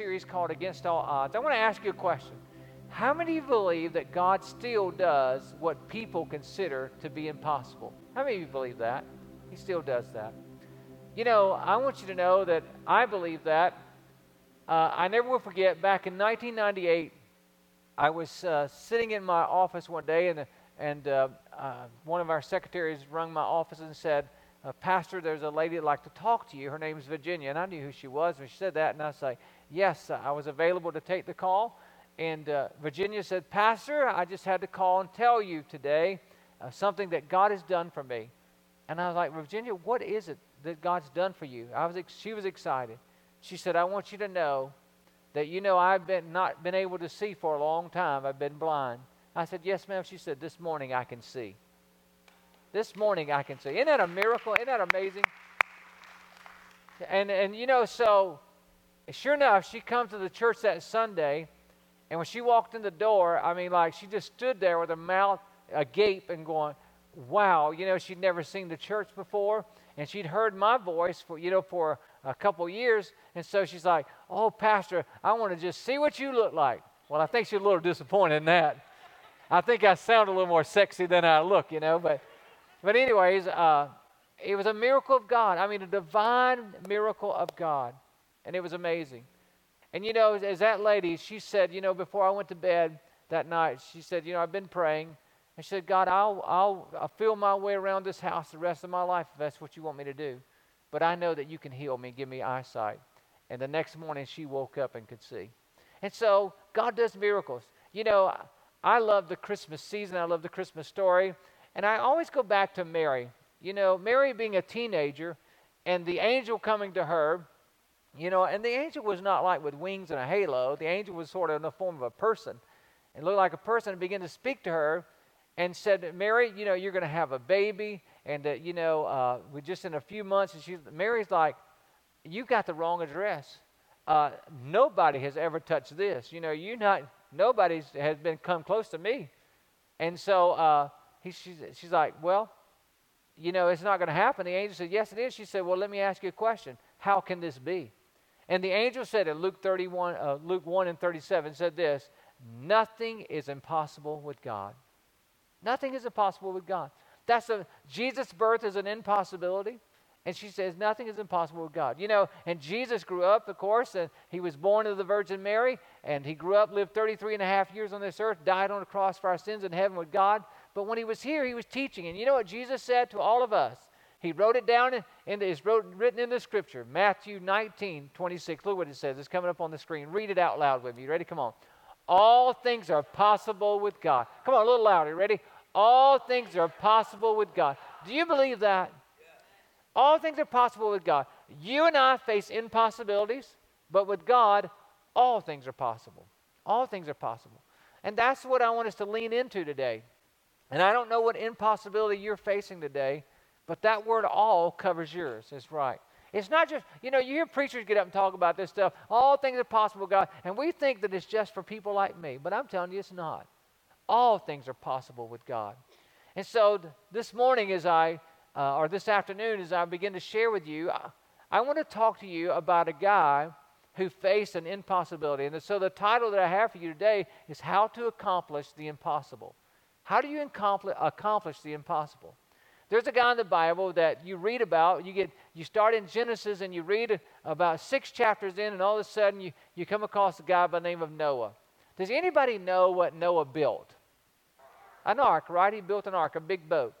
Series called Against All Odds. I want to ask you a question. How many believe that God still does what people consider to be impossible? How many of you believe that? He still does that. You know, I want you to know that I believe that. Uh, I never will forget, back in 1998, I was uh, sitting in my office one day, and, and uh, uh, one of our secretaries rung my office and said, uh, Pastor, there's a lady that'd like to talk to you. Her name is Virginia. And I knew who she was when she said that. And I say, Yes, I was available to take the call. And uh, Virginia said, Pastor, I just had to call and tell you today uh, something that God has done for me. And I was like, Virginia, what is it that God's done for you? I was ex- she was excited. She said, I want you to know that you know I've been not been able to see for a long time. I've been blind. I said, Yes, ma'am. She said, This morning I can see. This morning I can see. Isn't that a miracle? Isn't that amazing? And and you know, so sure enough, she comes to the church that Sunday, and when she walked in the door, I mean, like she just stood there with her mouth agape and going, "Wow!" You know, she'd never seen the church before, and she'd heard my voice for you know for a couple years, and so she's like, "Oh, Pastor, I want to just see what you look like." Well, I think she's a little disappointed in that. I think I sound a little more sexy than I look, you know, but but anyways, uh, it was a miracle of God. I mean, a divine miracle of God, and it was amazing. And you know, as, that lady, she said, you know, before I went to bed that night, she said, you know, I've been praying, and she said, God, I'll I'll, I'll feel my way around this house the rest of my life if that's what you want me to do. But I know that you can heal me, give me eyesight. And the next morning, she woke up and could see. And so God does miracles. You know, I love the Christmas season. I love the Christmas story. And I always go back to Mary. You know, Mary being a teenager and the angel coming to her, you know, and the angel was not like with wings and a halo. The angel was sort of in the form of a person and looked like a person and began to speak to her and said, Mary, you know, you're going to have a baby. And, uh, you know, uh, we just in a few months, and she, Mary's like, you got the wrong address. Uh, nobody has ever touched this. You know, you not, nobody has been come close to me. And so, uh, he, she's, she's like, Well, you know, it's not going to happen. The angel said, Yes, it is. She said, Well, let me ask you a question. How can this be? And the angel said in Luke 31, uh, Luke 1 and 37 said this Nothing is impossible with God. Nothing is impossible with God. That's a Jesus' birth is an impossibility. And she says, Nothing is impossible with God. You know, and Jesus grew up, of course, and he was born of the Virgin Mary, and he grew up, lived 33 and a half years on this earth, died on the cross for our sins in heaven with God. But when he was here, he was teaching. And you know what Jesus said to all of us? He wrote it down and it's wrote, written in the scripture, Matthew 19, 26. Look what it says. It's coming up on the screen. Read it out loud with me. Ready? Come on. All things are possible with God. Come on, a little louder. Ready? All things are possible with God. Do you believe that? All things are possible with God. You and I face impossibilities, but with God, all things are possible. All things are possible. And that's what I want us to lean into today. And I don't know what impossibility you're facing today, but that word all covers yours. It's right. It's not just, you know, you hear preachers get up and talk about this stuff. All things are possible, God. And we think that it's just for people like me. But I'm telling you, it's not. All things are possible with God. And so th- this morning, as I, uh, or this afternoon, as I begin to share with you, I, I want to talk to you about a guy who faced an impossibility. And so the title that I have for you today is How to Accomplish the Impossible. How do you accomplish the impossible? There's a guy in the Bible that you read about. You get you start in Genesis and you read about six chapters in, and all of a sudden you, you come across a guy by the name of Noah. Does anybody know what Noah built? An ark, right? He built an ark, a big boat.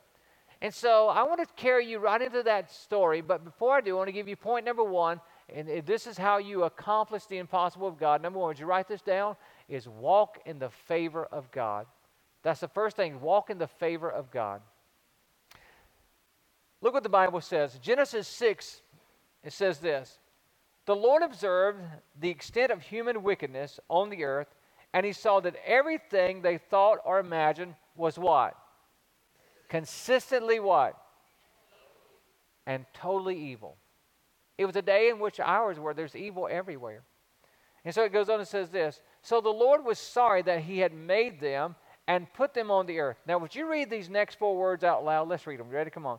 And so I want to carry you right into that story. But before I do, I want to give you point number one. And this is how you accomplish the impossible of God. Number one, would you write this down? Is walk in the favor of God. That's the first thing. Walk in the favor of God. Look what the Bible says. Genesis 6, it says this The Lord observed the extent of human wickedness on the earth, and he saw that everything they thought or imagined was what? Consistently what? And totally evil. It was a day in which ours were there's evil everywhere. And so it goes on and says this So the Lord was sorry that he had made them and put them on the earth. Now, would you read these next four words out loud? Let's read them. Ready? Come on.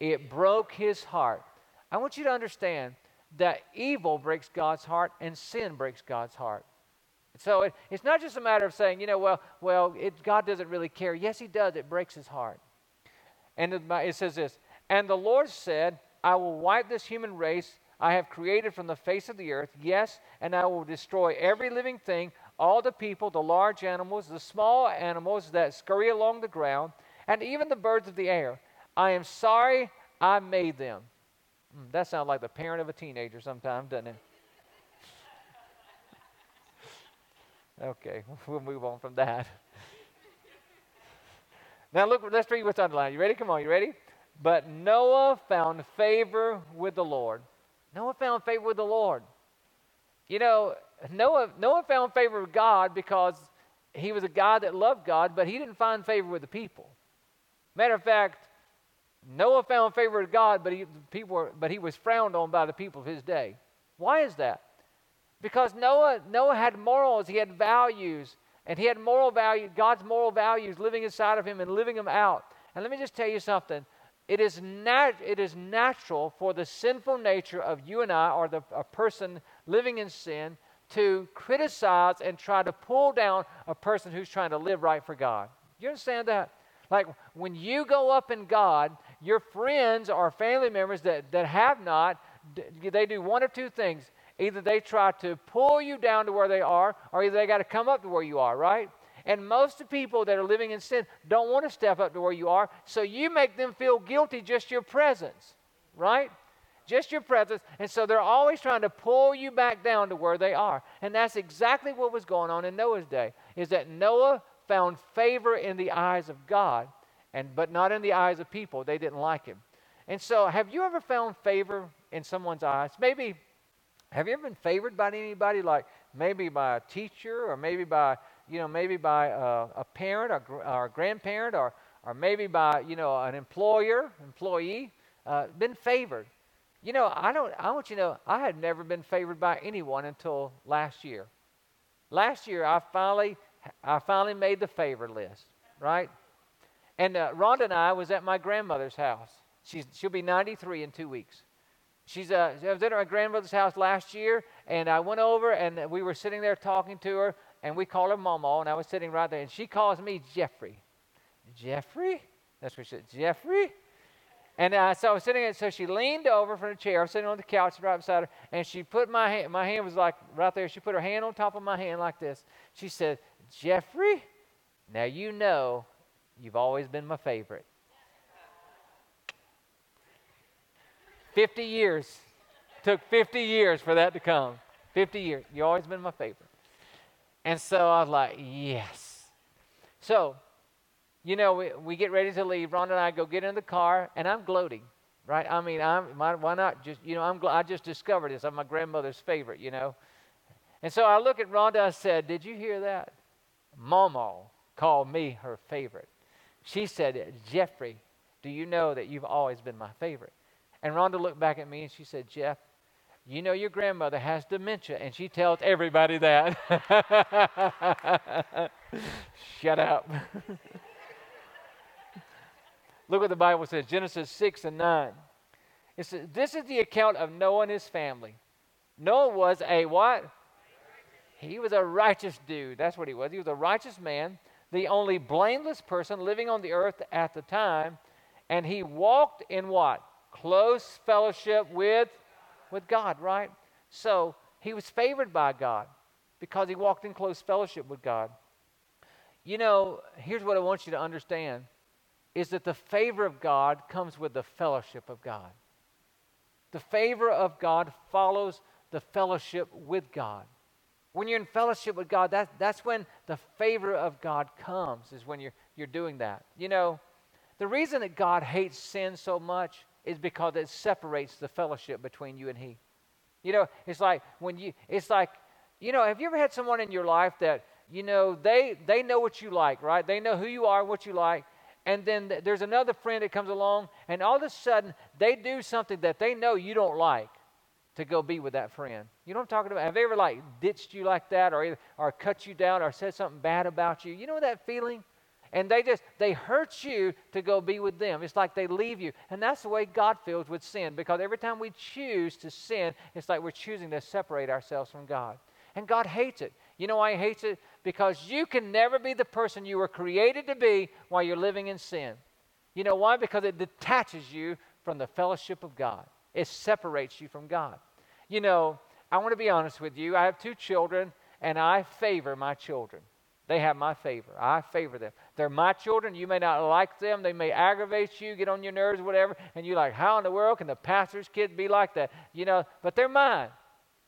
It broke his heart. I want you to understand that evil breaks God's heart and sin breaks God's heart. So it, it's not just a matter of saying, you know, well, well, it, God doesn't really care. Yes, He does. It breaks His heart. And it, it says this, and the Lord said, I will wipe this human race I have created from the face of the earth, yes, and I will destroy every living thing, all the people, the large animals, the small animals that scurry along the ground, and even the birds of the air. I am sorry I made them. Mm, that sounds like the parent of a teenager sometimes, doesn't it? okay, we'll move on from that. now look, let's read what's underlined. You ready? Come on, you ready? But Noah found favor with the Lord. Noah found favor with the Lord. You know, Noah, Noah found favor with God because he was a guy that loved God, but he didn't find favor with the people. Matter of fact, Noah found favor with God, but he, people were, but he was frowned on by the people of his day. Why is that? Because Noah, Noah had morals, he had values, and he had moral value, God's moral values living inside of him and living them out. And let me just tell you something. It is, nat- it is natural for the sinful nature of you and I, or the, a person living in sin, to criticize and try to pull down a person who's trying to live right for God. You understand that? Like when you go up in God, your friends or family members that, that have not, they do one of two things. Either they try to pull you down to where they are, or either they got to come up to where you are, right? And most of the people that are living in sin don't want to step up to where you are, so you make them feel guilty just your presence, right? Just your presence. And so they're always trying to pull you back down to where they are. And that's exactly what was going on in Noah's day, is that Noah found favor in the eyes of God and but not in the eyes of people. They didn't like him. And so, have you ever found favor in someone's eyes? Maybe, have you ever been favored by anybody, like maybe by a teacher, or maybe by, you know, maybe by a, a parent or, or, a grandparent, or, or maybe by, you know, an employer, employee, uh, been favored? You know, I don't. I want you to know, I had never been favored by anyone until last year. Last year, I finally, I finally made the favor list, right? And uh, Rhonda and I was at my grandmother's house. She's, she'll be 93 in two weeks. She's, uh, I was at my grandmother's house last year, and I went over, and we were sitting there talking to her, and we called her Mama, and I was sitting right there, and she calls me Jeffrey. Jeffrey? That's what she said. Jeffrey? And uh, so I was sitting, there, so she leaned over from the chair. I was sitting on the couch right beside her, and she put my hand, my hand was like right there. She put her hand on top of my hand like this. She said, Jeffrey, now you know You've always been my favorite. 50 years. Took 50 years for that to come. 50 years. You've always been my favorite. And so I was like, yes. So, you know, we, we get ready to leave. Ron and I go get in the car, and I'm gloating, right? I mean, I'm, why not just, you know, I'm, I just discovered this. I'm my grandmother's favorite, you know. And so I look at Rhonda, I said, Did you hear that? Mama called me her favorite. She said, Jeffrey, do you know that you've always been my favorite? And Rhonda looked back at me and she said, Jeff, you know your grandmother has dementia, and she tells everybody that. Shut up. Look what the Bible says Genesis 6 and 9. It says, This is the account of Noah and his family. Noah was a what? He was a righteous dude. That's what he was. He was a righteous man the only blameless person living on the earth at the time, and he walked in what? Close fellowship with, with God, right? So he was favored by God because he walked in close fellowship with God. You know, here's what I want you to understand is that the favor of God comes with the fellowship of God. The favor of God follows the fellowship with God. When you're in fellowship with God, that, that's when the favor of God comes, is when you're, you're doing that. You know, the reason that God hates sin so much is because it separates the fellowship between you and He. You know, it's like when you, it's like, you know, have you ever had someone in your life that, you know, they, they know what you like, right? They know who you are, and what you like. And then th- there's another friend that comes along, and all of a sudden they do something that they know you don't like to go be with that friend. You know what I'm talking about? Have they ever like ditched you like that or, or cut you down or said something bad about you? You know that feeling? and they just they hurt you to go be with them it's like they leave you and that's the way god feels with sin because every time we choose to sin it's like we're choosing to separate ourselves from god and god hates it you know why he hates it because you can never be the person you were created to be while you're living in sin you know why because it detaches you from the fellowship of god it separates you from god you know i want to be honest with you i have two children and i favor my children they have my favor. I favor them. They're my children. You may not like them. They may aggravate you, get on your nerves, whatever. And you're like, how in the world can the pastor's kid be like that? You know, but they're mine.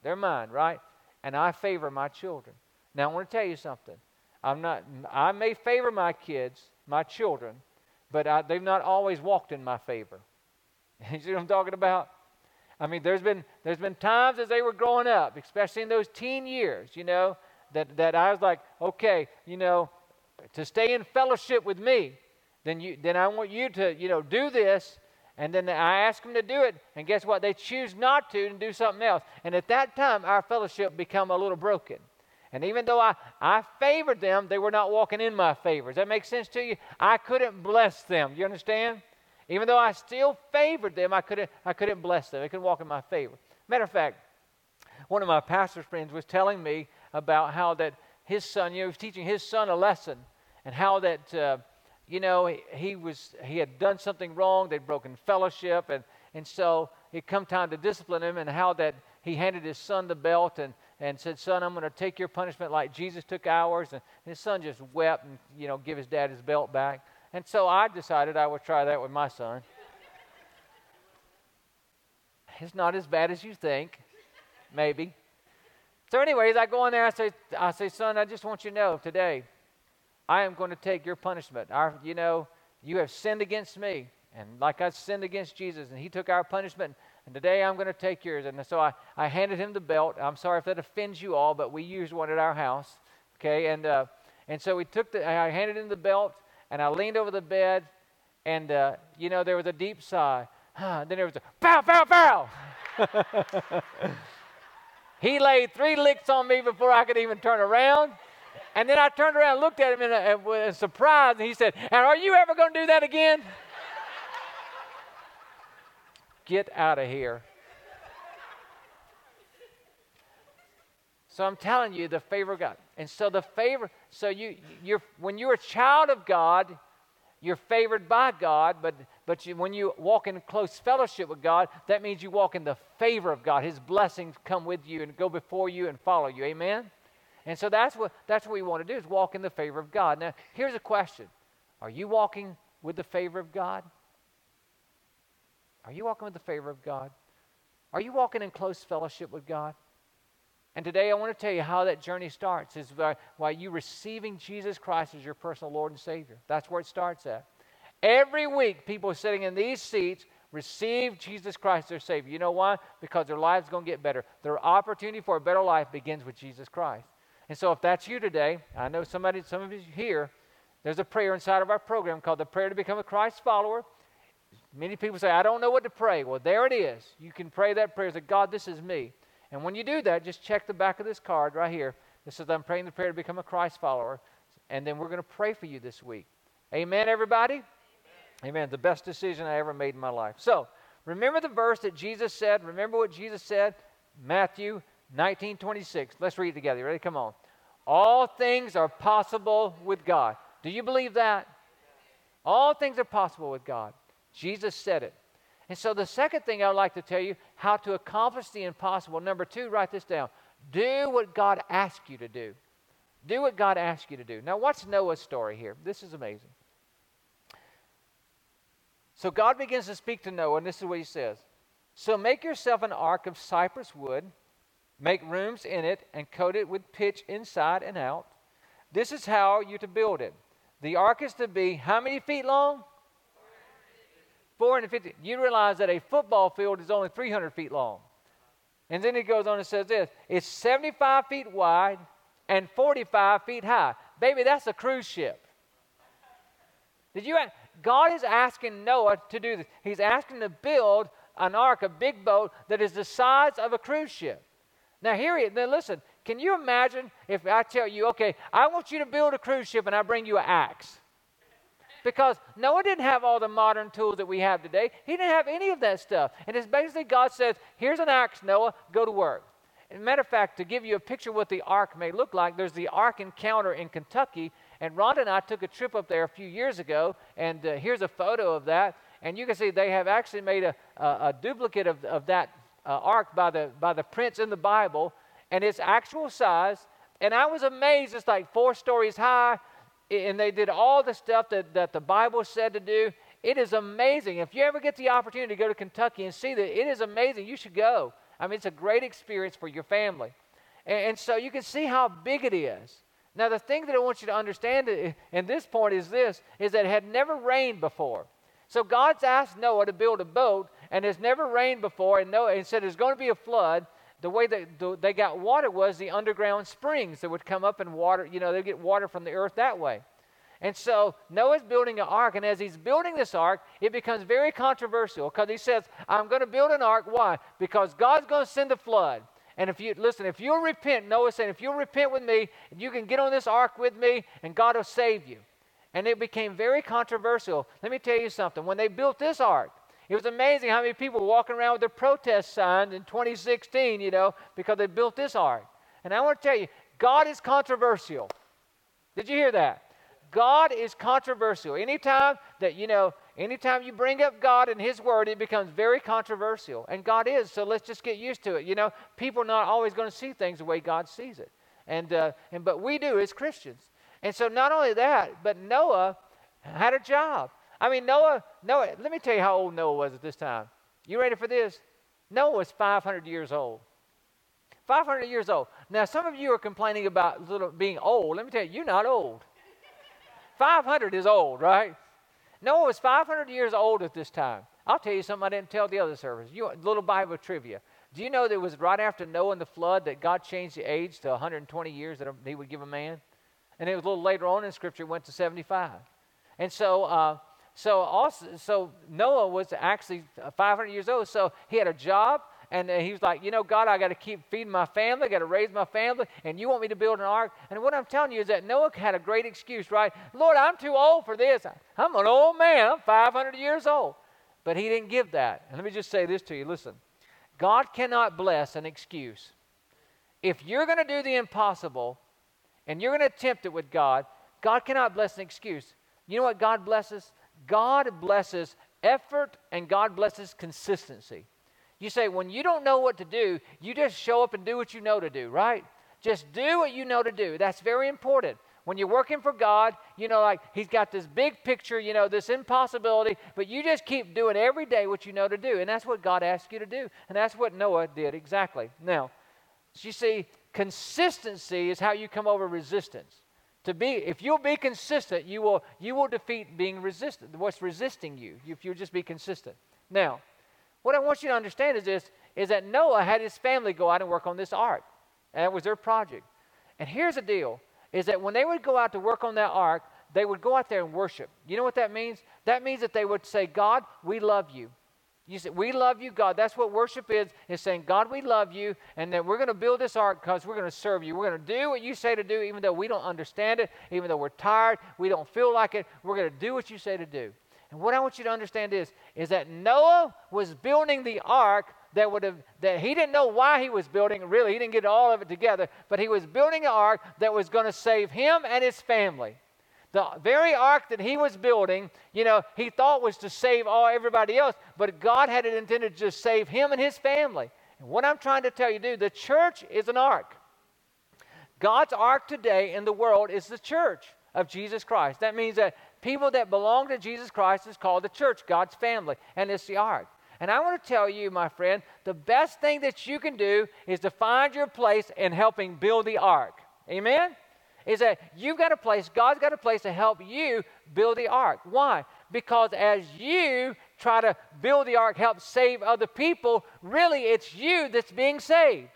They're mine, right? And I favor my children. Now, I want to tell you something. I'm not, I may favor my kids, my children, but I, they've not always walked in my favor. You see what I'm talking about? I mean, there's been, there's been times as they were growing up, especially in those teen years, you know, that, that I was like, okay, you know, to stay in fellowship with me, then, you, then I want you to, you know, do this. And then I ask them to do it, and guess what? They choose not to and do something else. And at that time, our fellowship become a little broken. And even though I, I favored them, they were not walking in my favor. Does that make sense to you? I couldn't bless them. You understand? Even though I still favored them, I couldn't, I couldn't bless them. They couldn't walk in my favor. Matter of fact, one of my pastor's friends was telling me about how that his son, you know, he was teaching his son a lesson and how that, uh, you know, he, he, was, he had done something wrong. They'd broken fellowship. And, and so it come time to discipline him and how that he handed his son the belt and, and said, son, I'm going to take your punishment like Jesus took ours. And his son just wept and, you know, give his dad his belt back. And so I decided I would try that with my son. It's not as bad as you think, maybe. So, anyways, I go in there. I say, I say, son, I just want you to know today, I am going to take your punishment. You know, you have sinned against me, and like I sinned against Jesus, and He took our punishment. And today I'm going to take yours. And so I, I handed him the belt. I'm sorry if that offends you all, but we used one at our house. Okay, and uh, and so we took the. I handed him the belt, and I leaned over the bed, and uh, you know there was a deep sigh. and then there was a pow, pow, pow. He laid three licks on me before I could even turn around. And then I turned around and looked at him in, a, in surprise, and he said, And are you ever going to do that again? Get out of here. So I'm telling you, the favor of God. And so the favor, so you, you're, when you're a child of God, you're favored by God, but, but you, when you walk in close fellowship with God, that means you walk in the favor of God. His blessings come with you and go before you and follow you. Amen? And so that's what, that's what we want to do is walk in the favor of God. Now, here's a question. Are you walking with the favor of God? Are you walking with the favor of God? Are you walking in close fellowship with God? And today I want to tell you how that journey starts is by, by you receiving Jesus Christ as your personal Lord and Savior. That's where it starts at. Every week, people sitting in these seats receive Jesus Christ as their Savior. You know why? Because their lives going to get better. Their opportunity for a better life begins with Jesus Christ. And so if that's you today, I know somebody, some of you here, there's a prayer inside of our program called the Prayer to Become a Christ Follower. Many people say, I don't know what to pray. Well, there it is. You can pray that prayer. Say, God, this is me. And when you do that, just check the back of this card right here. This says, I'm praying the prayer to become a Christ follower. And then we're going to pray for you this week. Amen, everybody? Amen. Amen. The best decision I ever made in my life. So, remember the verse that Jesus said? Remember what Jesus said? Matthew 19 26. Let's read it together. Ready? Come on. All things are possible with God. Do you believe that? All things are possible with God. Jesus said it. And so, the second thing I would like to tell you how to accomplish the impossible. Number two, write this down. Do what God asks you to do. Do what God asks you to do. Now, what's Noah's story here? This is amazing. So, God begins to speak to Noah, and this is what he says So, make yourself an ark of cypress wood, make rooms in it, and coat it with pitch inside and out. This is how you're to build it. The ark is to be how many feet long? 450. You realize that a football field is only 300 feet long. And then he goes on and says this it's 75 feet wide and 45 feet high. Baby, that's a cruise ship. Did you? God is asking Noah to do this. He's asking to build an ark, a big boat that is the size of a cruise ship. Now, here he Then listen. Can you imagine if I tell you, okay, I want you to build a cruise ship and I bring you an axe? Because Noah didn't have all the modern tools that we have today. He didn't have any of that stuff. And it's basically God says, here's an axe, Noah, go to work. As a matter of fact, to give you a picture of what the ark may look like, there's the Ark Encounter in Kentucky. And Rhonda and I took a trip up there a few years ago, and uh, here's a photo of that. And you can see they have actually made a, a, a duplicate of, of that uh, ark by the, by the prints in the Bible, and it's actual size. And I was amazed. It's like four stories high, and they did all the stuff that, that the Bible said to do. It is amazing. If you ever get the opportunity to go to Kentucky and see that, it is amazing. You should go. I mean, it's a great experience for your family. And, and so you can see how big it is. Now, the thing that I want you to understand in this point is this, is that it had never rained before. So God's asked Noah to build a boat, and it's never rained before, and Noah and said there's going to be a flood. The way that they got water was the underground springs that would come up and water, you know, they get water from the earth that way. And so Noah's building an ark, and as he's building this ark, it becomes very controversial because he says, I'm going to build an ark. Why? Because God's going to send a flood. And if you listen, if you'll repent, Noah said, if you'll repent with me, you can get on this ark with me, and God will save you. And it became very controversial. Let me tell you something. When they built this ark, it was amazing how many people were walking around with their protest signs in 2016, you know, because they built this ark. And I want to tell you, God is controversial. Did you hear that? God is controversial. Anytime that, you know, anytime you bring up God and His Word, it becomes very controversial. And God is, so let's just get used to it. You know, people are not always going to see things the way God sees it. And, uh, and, but we do as Christians. And so not only that, but Noah had a job. I mean, Noah, Noah, let me tell you how old Noah was at this time. You ready for this? Noah was 500 years old. 500 years old. Now, some of you are complaining about little being old. Let me tell you, you're not old. 500 is old, right? Noah was 500 years old at this time. I'll tell you something I didn't tell the other service. You little Bible trivia. Do you know that it was right after Noah and the flood that God changed the age to 120 years that He would give a man? And it was a little later on in Scripture, it went to 75. And so, uh, so also, so Noah was actually 500 years old. So he had a job, and he was like, you know, God, I got to keep feeding my family, I got to raise my family, and you want me to build an ark. And what I'm telling you is that Noah had a great excuse, right? Lord, I'm too old for this. I'm an old man. I'm 500 years old. But he didn't give that. And let me just say this to you listen, God cannot bless an excuse. If you're going to do the impossible and you're going to attempt it with God, God cannot bless an excuse. You know what God blesses? God blesses effort and God blesses consistency. You say, when you don't know what to do, you just show up and do what you know to do, right? Just do what you know to do. That's very important. When you're working for God, you know, like He's got this big picture, you know, this impossibility, but you just keep doing every day what you know to do. And that's what God asks you to do. And that's what Noah did exactly. Now, you see, consistency is how you come over resistance. To be, if you'll be consistent, you will, you will defeat being resistant, what's resisting you, if you'll just be consistent. Now, what I want you to understand is this is that Noah had his family go out and work on this ark. And that was their project. And here's the deal is that when they would go out to work on that ark, they would go out there and worship. You know what that means? That means that they would say, God, we love you. You say, We love you, God. That's what worship is, is saying, God, we love you, and that we're going to build this ark because we're going to serve you. We're going to do what you say to do, even though we don't understand it, even though we're tired, we don't feel like it. We're going to do what you say to do. And what I want you to understand is, is that Noah was building the ark that would have that he didn't know why he was building really he didn't get all of it together but he was building an ark that was going to save him and his family the very ark that he was building you know he thought was to save all everybody else but god had it intended to just save him and his family and what i'm trying to tell you dude the church is an ark god's ark today in the world is the church of jesus christ that means that people that belong to Jesus Christ is called the church, God's family, and it's the ark. And I want to tell you, my friend, the best thing that you can do is to find your place in helping build the ark. Amen? Is that you've got a place, God's got a place to help you build the ark. Why? Because as you try to build the ark, help save other people, really it's you that's being saved.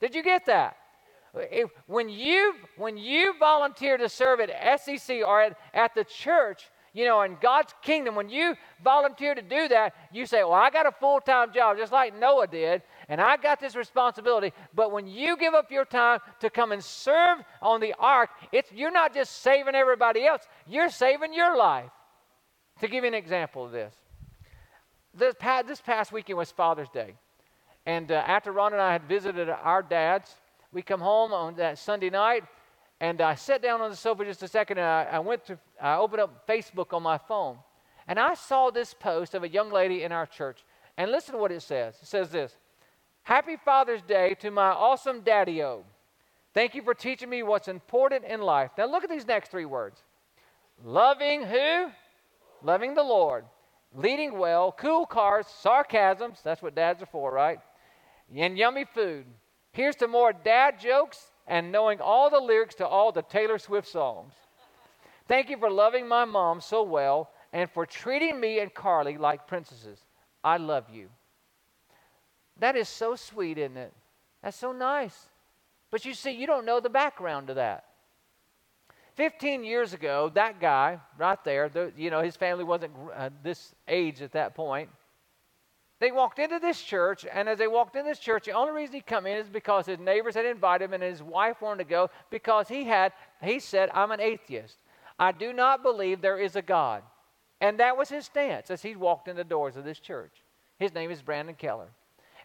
Did you get that? If, when you when you volunteer to serve at SCC or at, at the church, you know, in God's kingdom, when you volunteer to do that, you say, Well, I got a full time job, just like Noah did, and I got this responsibility. But when you give up your time to come and serve on the ark, it's, you're not just saving everybody else, you're saving your life. To give you an example of this, this past, this past weekend was Father's Day. And uh, after Ron and I had visited our dads, we come home on that Sunday night, and I sat down on the sofa just a second, and I, I went to, I opened up Facebook on my phone, and I saw this post of a young lady in our church. And listen to what it says. It says this Happy Father's Day to my awesome daddy o. Thank you for teaching me what's important in life. Now look at these next three words loving who? Loving the Lord. Leading well, cool cars, sarcasms, that's what dads are for, right? And yummy food. Here's to more dad jokes and knowing all the lyrics to all the Taylor Swift songs. Thank you for loving my mom so well and for treating me and Carly like princesses. I love you. That is so sweet, isn't it? That's so nice. But you see, you don't know the background to that. 15 years ago, that guy right there, the, you know, his family wasn't uh, this age at that point. They walked into this church, and as they walked in this church, the only reason he come in is because his neighbors had invited him, and his wife wanted to go because he had. He said, "I'm an atheist. I do not believe there is a God," and that was his stance as he walked in the doors of this church. His name is Brandon Keller.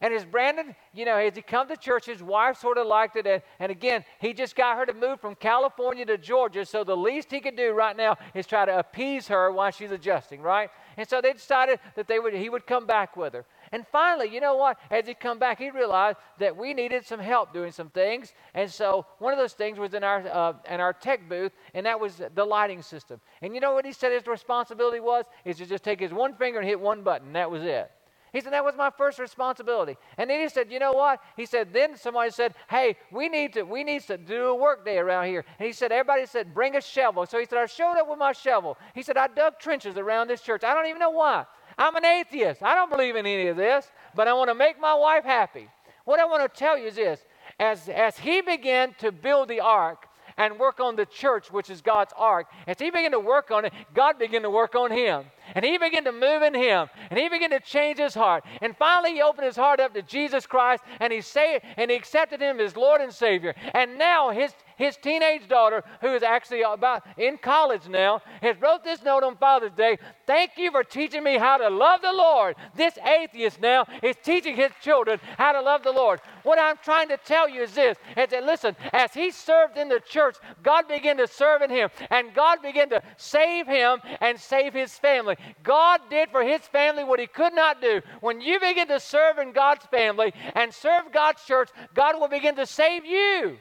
And as Brandon, you know, as he come to church, his wife sort of liked it. And, and again, he just got her to move from California to Georgia. So the least he could do right now is try to appease her while she's adjusting, right? And so they decided that they would, he would come back with her. And finally, you know what? As he come back, he realized that we needed some help doing some things. And so one of those things was in our uh, in our tech booth, and that was the lighting system. And you know what he said his responsibility was? Is to just take his one finger and hit one button. That was it. He said, That was my first responsibility. And then he said, You know what? He said, Then somebody said, Hey, we need to, we need to do a work day around here. And he said, Everybody said, Bring a shovel. So he said, I showed up with my shovel. He said, I dug trenches around this church. I don't even know why. I'm an atheist. I don't believe in any of this, but I want to make my wife happy. What I want to tell you is this as, as he began to build the ark, and work on the church, which is God's ark. As he began to work on it, God began to work on him. And he began to move in him. And he began to change his heart. And finally, he opened his heart up to Jesus Christ and he saved, and he accepted him as Lord and Savior. And now his, his teenage daughter, who is actually about in college now, has wrote this note on Father's Day. Thank you for teaching me how to love the Lord. This atheist now is teaching his children how to love the Lord. What I'm trying to tell you is this: is that listen, as he served in the church, God began to serve in him, and God began to save him and save his family. God did for his family what he could not do. When you begin to serve in God's family and serve God's church, God will begin to save you.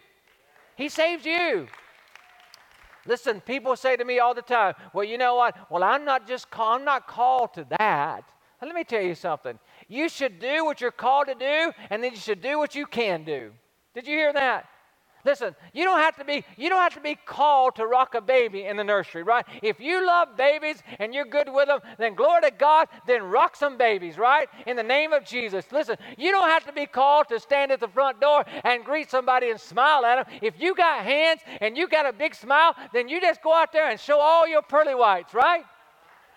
He saves you. Listen, people say to me all the time, well, you know what? Well, I'm not just call, I'm not called to that. let me tell you something. You should do what you're called to do, and then you should do what you can do. Did you hear that? Listen, you don't have to be you don't have to be called to rock a baby in the nursery, right? If you love babies and you're good with them, then glory to God, then rock some babies, right? In the name of Jesus. Listen, you don't have to be called to stand at the front door and greet somebody and smile at them. If you got hands and you got a big smile, then you just go out there and show all your pearly whites, right?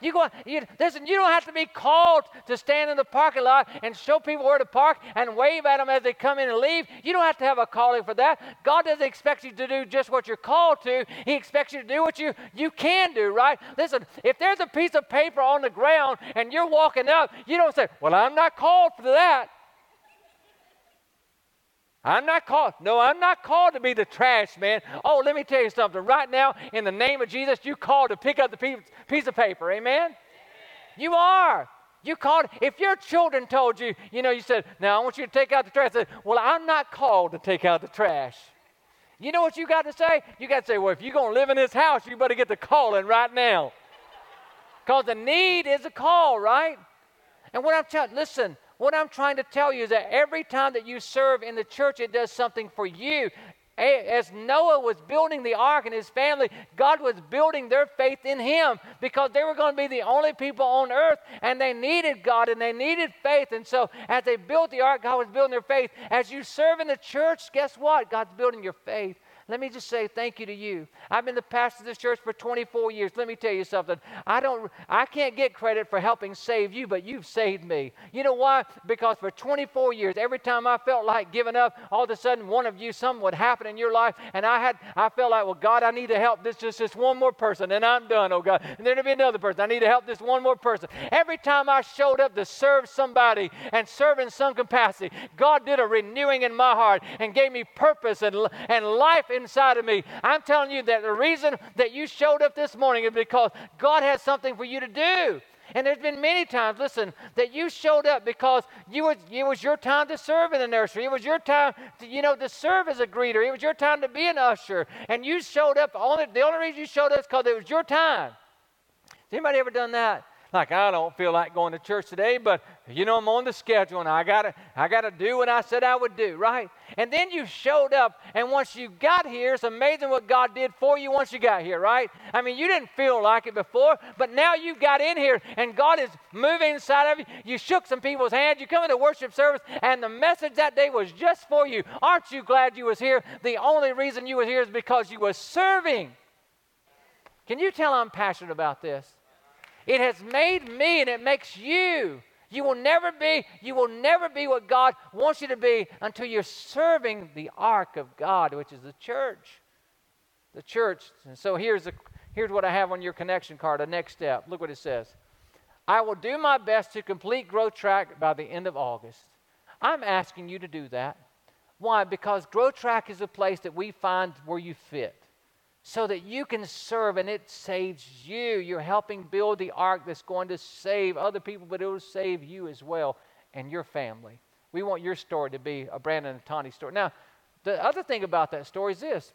You go, you, listen, you don't have to be called to stand in the parking lot and show people where to park and wave at them as they come in and leave. You don't have to have a calling for that. God doesn't expect you to do just what you're called to. He expects you to do what you, you can do, right? Listen, if there's a piece of paper on the ground and you're walking up, you don't say, Well, I'm not called for that. I'm not called. No, I'm not called to be the trash man. Oh, let me tell you something. Right now, in the name of Jesus, you called to pick up the piece of paper. Amen? Amen. You are. You called. If your children told you, you know, you said, "Now I want you to take out the trash." Said, well, I'm not called to take out the trash. You know what you got to say? You got to say, "Well, if you're gonna live in this house, you better get the calling right now." Because the need is a call, right? And what I'm telling, listen, what I'm trying to tell you is that every time that you serve in the church, it does something for you. as Noah was building the ark and his family, God was building their faith in him because they were going to be the only people on earth and they needed God and they needed faith. And so, as they built the ark, God was building their faith. As you serve in the church, guess what? God's building your faith. Let me just say thank you to you. I've been the pastor of this church for 24 years. Let me tell you something. I don't I can't get credit for helping save you, but you've saved me. You know why? Because for 24 years, every time I felt like giving up, all of a sudden one of you, something would happen in your life, and I had I felt like, well, God, I need to help this just this one more person, and I'm done, oh God. And there'll be another person. I need to help this one more person. Every time I showed up to serve somebody and serve in some capacity, God did a renewing in my heart and gave me purpose and, and life inside of me. I'm telling you that the reason that you showed up this morning is because God has something for you to do. And there's been many times, listen, that you showed up because you was, it was your time to serve in the nursery. It was your time, to, you know, to serve as a greeter. It was your time to be an usher. And you showed up, only, the only reason you showed up is because it was your time. Has anybody ever done that? like I don't feel like going to church today, but you know I'm on the schedule and I gotta I gotta do what I said I would do, right? And then you showed up, and once you got here, it's amazing what God did for you once you got here, right? I mean, you didn't feel like it before, but now you got in here and God is moving inside of you. You shook some people's hands, you come into worship service, and the message that day was just for you. Aren't you glad you was here? The only reason you was here is because you was serving. Can you tell I'm passionate about this? It has made me and it makes you. You will never be, you will never be what God wants you to be until you're serving the ark of God, which is the church. The church. And so here's, a, here's what I have on your connection card, a next step. Look what it says. I will do my best to complete Growth Track by the end of August. I'm asking you to do that. Why? Because Growth Track is a place that we find where you fit so that you can serve and it saves you. You're helping build the ark that's going to save other people, but it will save you as well and your family. We want your story to be a Brandon and Tawny story. Now, the other thing about that story is this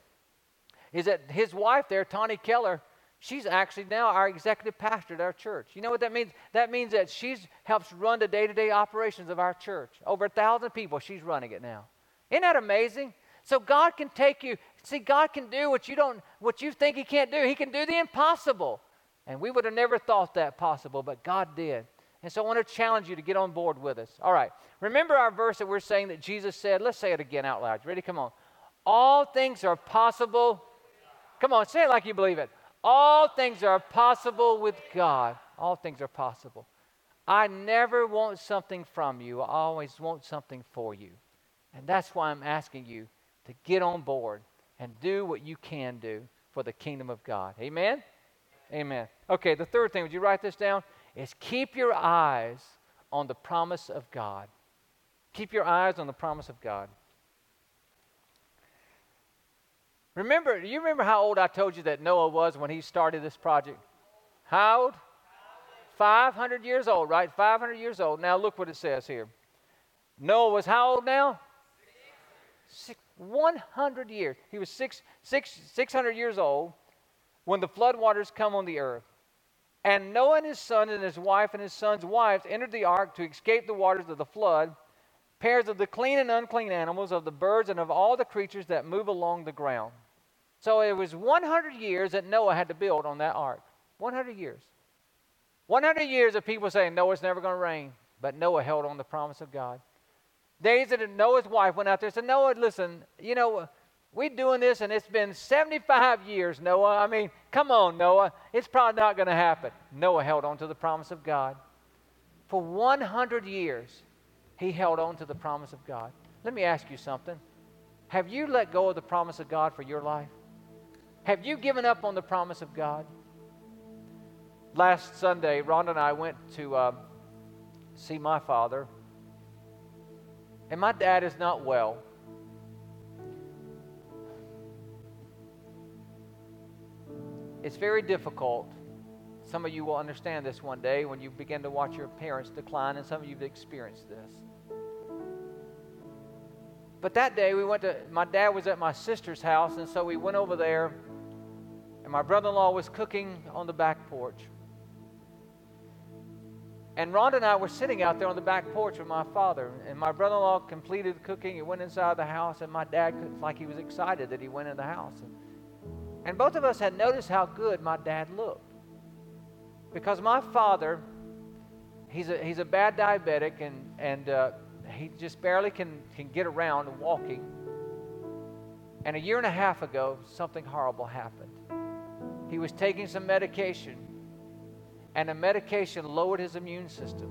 is that his wife there, Tawny Keller, she's actually now our executive pastor at our church. You know what that means? That means that she helps run the day-to-day operations of our church. Over a thousand people, she's running it now. Isn't that amazing? So God can take you. See, God can do what you don't, what you think He can't do. He can do the impossible. And we would have never thought that possible, but God did. And so I want to challenge you to get on board with us. All right. Remember our verse that we're saying that Jesus said? Let's say it again out loud. Ready? Come on. All things are possible. Come on, say it like you believe it. All things are possible with God. All things are possible. I never want something from you. I always want something for you. And that's why I'm asking you to get on board and do what you can do for the kingdom of God. Amen? Amen. Okay, the third thing, would you write this down? Is keep your eyes on the promise of God. Keep your eyes on the promise of God. Remember, do you remember how old I told you that Noah was when he started this project? How old? 500 years old, right? 500 years old. Now look what it says here. Noah was how old now? Six, 100 years. He was six, six, 600 years old when the floodwaters come on the earth. And Noah and his son and his wife and his son's wives entered the ark to escape the waters of the flood, pairs of the clean and unclean animals, of the birds, and of all the creatures that move along the ground. So it was 100 years that Noah had to build on that ark. 100 years. 100 years of people saying, Noah's never going to rain. But Noah held on the promise of God days that Noah's wife went out there and said, Noah, listen, you know, we're doing this and it's been 75 years, Noah. I mean, come on, Noah. It's probably not going to happen. Noah held on to the promise of God. For 100 years, he held on to the promise of God. Let me ask you something. Have you let go of the promise of God for your life? Have you given up on the promise of God? Last Sunday, Rhonda and I went to uh, see my father and my dad is not well. It's very difficult. Some of you will understand this one day when you begin to watch your parents decline, and some of you have experienced this. But that day, we went to, my dad was at my sister's house, and so we went over there, and my brother in law was cooking on the back porch. And Rhonda and I were sitting out there on the back porch with my father, and my brother in law completed cooking. He went inside the house, and my dad, like he was excited that he went in the house. And, and both of us had noticed how good my dad looked. Because my father, he's a, he's a bad diabetic, and, and uh, he just barely can, can get around walking. And a year and a half ago, something horrible happened. He was taking some medication, and the medication lowered his immune system.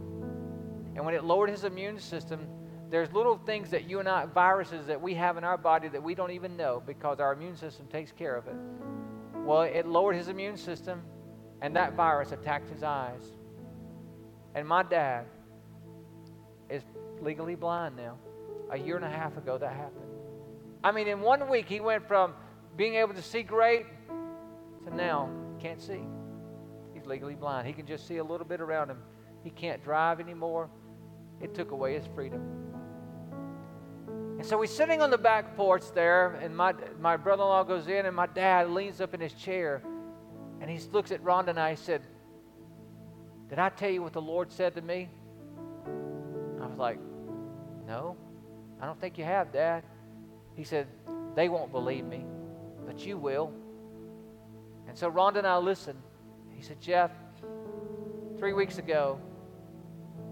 And when it lowered his immune system, there's little things that you and I, viruses that we have in our body that we don't even know because our immune system takes care of it. Well, it lowered his immune system, and that virus attacked his eyes. And my dad is legally blind now. A year and a half ago, that happened. I mean, in one week, he went from being able to see great to now can't see. Legally blind. He can just see a little bit around him. He can't drive anymore. It took away his freedom. And so he's sitting on the back porch there, and my, my brother in law goes in, and my dad leans up in his chair, and he looks at Rhonda and I. Said, Did I tell you what the Lord said to me? I was like, No, I don't think you have, Dad. He said, They won't believe me, but you will. And so Rhonda and I listened. He said, Jeff, three weeks ago,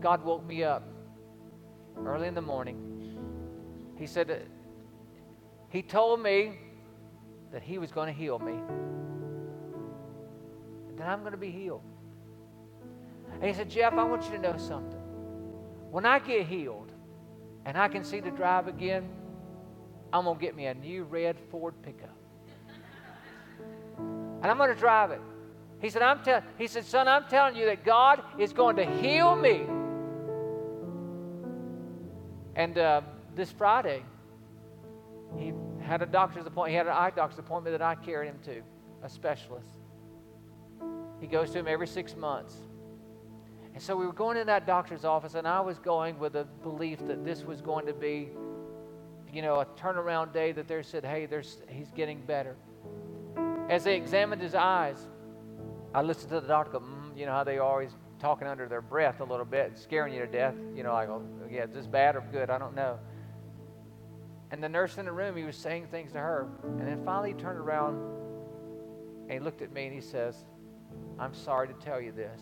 God woke me up early in the morning. He said, He told me that He was going to heal me, that I'm going to be healed. And he said, Jeff, I want you to know something. When I get healed and I can see to drive again, I'm going to get me a new red Ford pickup and I'm going to drive it. He said, I'm tell- he said, son, I'm telling you that God is going to heal me. And uh, this Friday, he had a doctor's appointment. He had an eye doctor's appointment that I carried him to, a specialist. He goes to him every six months. And so we were going in that doctor's office, and I was going with a belief that this was going to be, you know, a turnaround day that they said, hey, there's, he's getting better. As they examined his eyes, I listened to the doctor go, mm, you know how they always talking under their breath a little bit, scaring you to death. You know, like, oh, yeah, is this bad or good? I don't know. And the nurse in the room, he was saying things to her. And then finally he turned around and he looked at me and he says, I'm sorry to tell you this,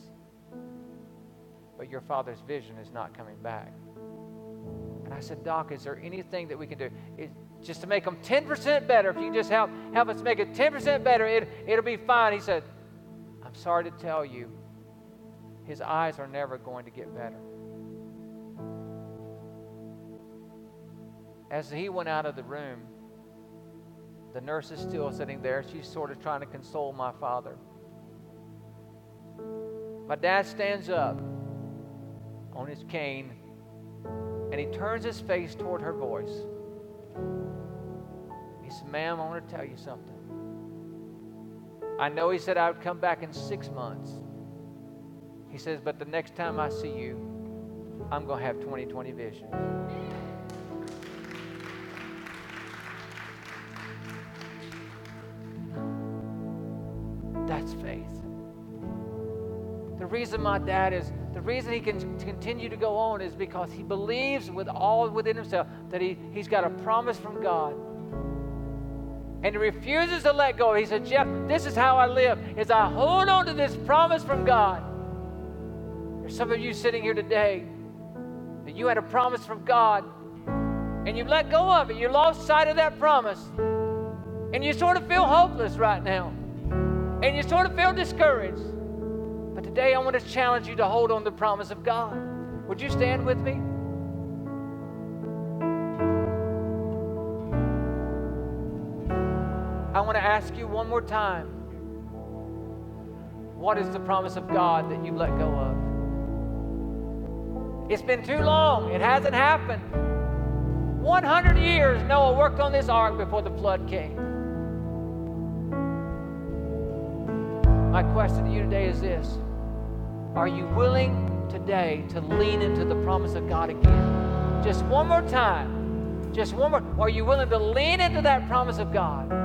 but your father's vision is not coming back. And I said, Doc, is there anything that we can do? It, just to make them 10% better. If you can just help, help us make it 10% better, it, it'll be fine. He said, I'm sorry to tell you, his eyes are never going to get better. As he went out of the room, the nurse is still sitting there. She's sort of trying to console my father. My dad stands up on his cane and he turns his face toward her voice. He said, Ma'am, I want to tell you something. I know he said I would come back in six months. He says, but the next time I see you, I'm going to have 2020 vision. That's faith. The reason my dad is, the reason he can continue to go on is because he believes with all within himself that he, he's got a promise from God and he refuses to let go. He said, Jeff, this is how I live, is I hold on to this promise from God. There's some of you sitting here today that you had a promise from God and you let go of it. You lost sight of that promise. And you sort of feel hopeless right now. And you sort of feel discouraged. But today I want to challenge you to hold on to the promise of God. Would you stand with me? I want to ask you one more time what is the promise of God that you let go of? It's been too long, it hasn't happened. 100 years Noah worked on this ark before the flood came. My question to you today is this Are you willing today to lean into the promise of God again? Just one more time. Just one more. Are you willing to lean into that promise of God?